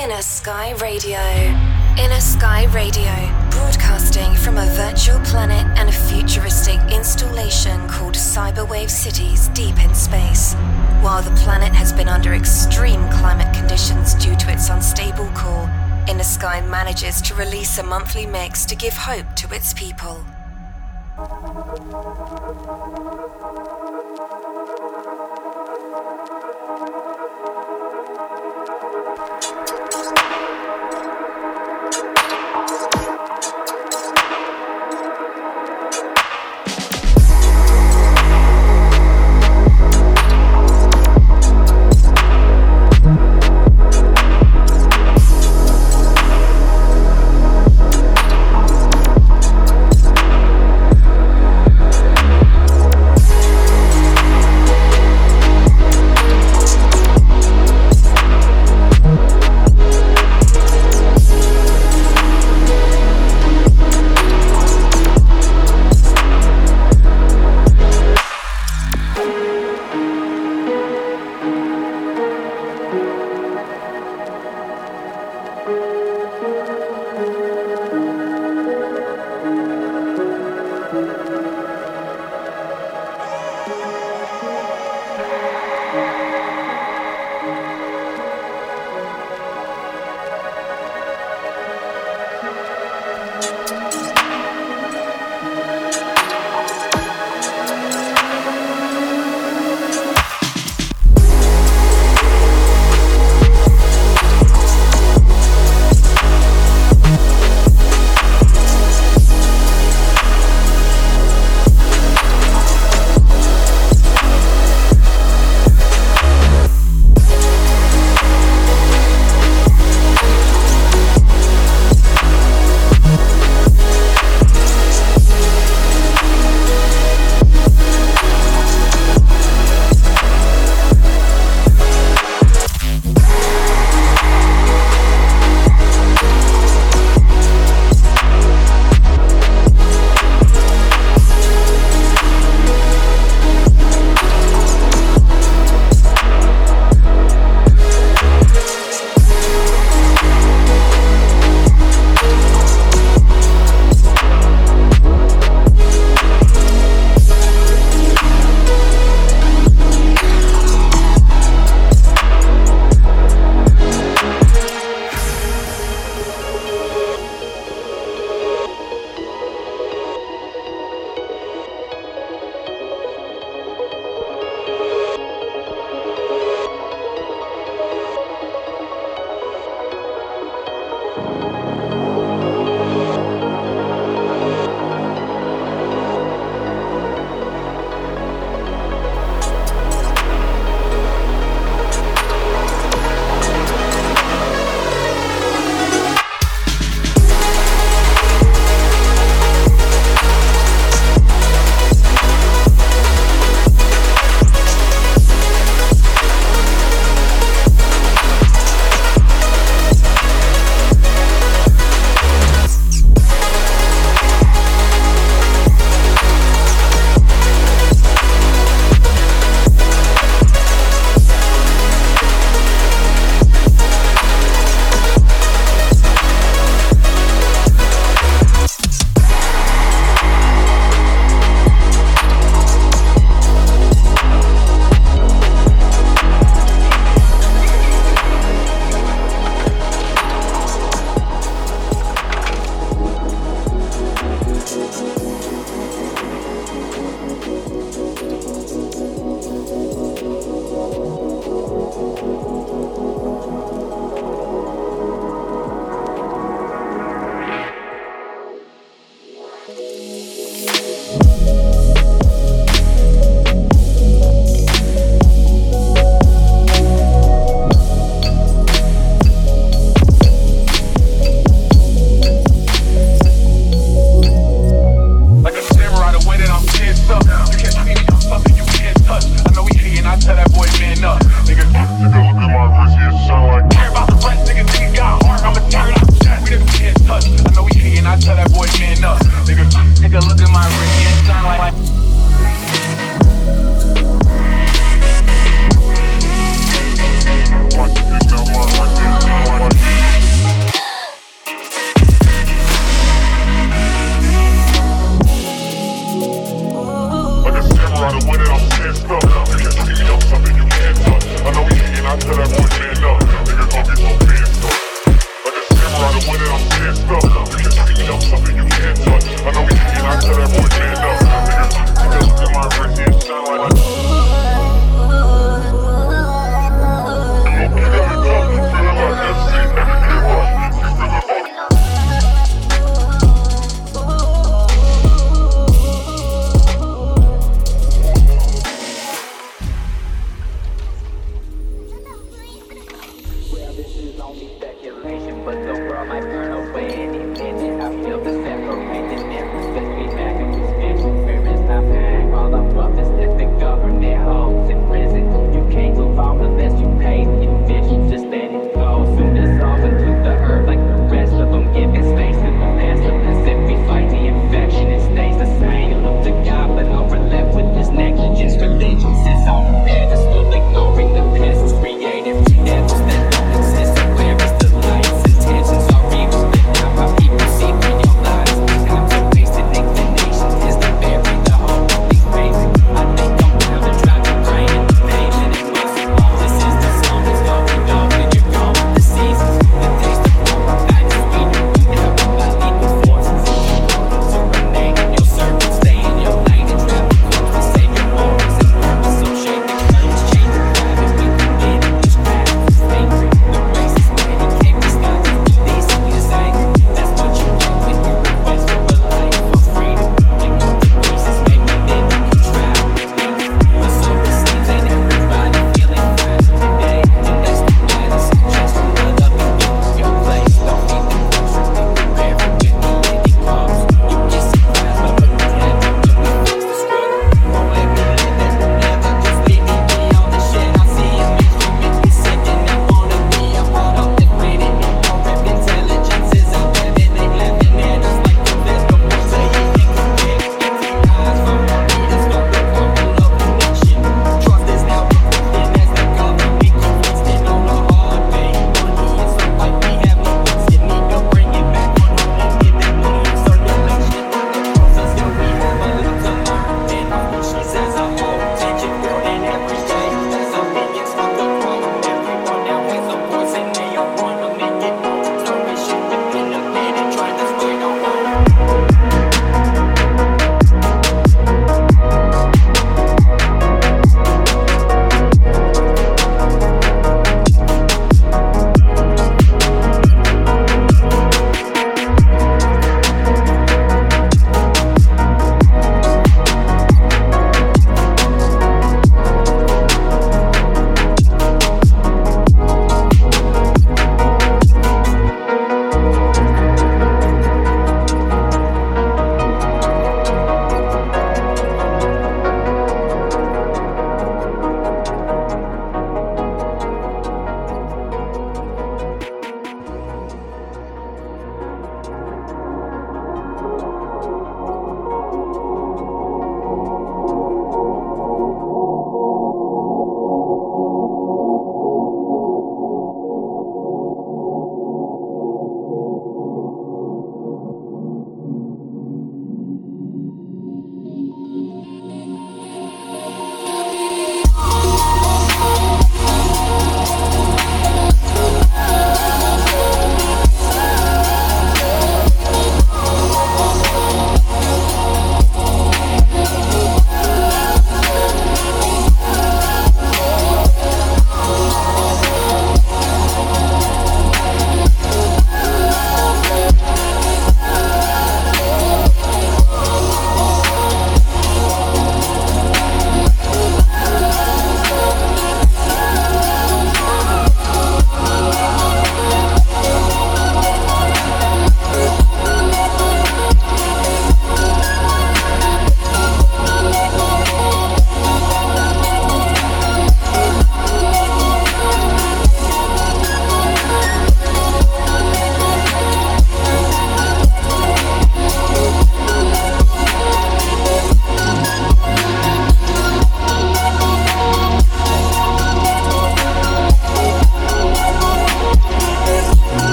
Inner Sky Radio. Inner Sky Radio, broadcasting from a virtual planet and a futuristic installation called Cyberwave Cities deep in space. While the planet has been under extreme climate conditions due to its unstable core, Inner Sky manages to release a monthly mix to give hope to its people.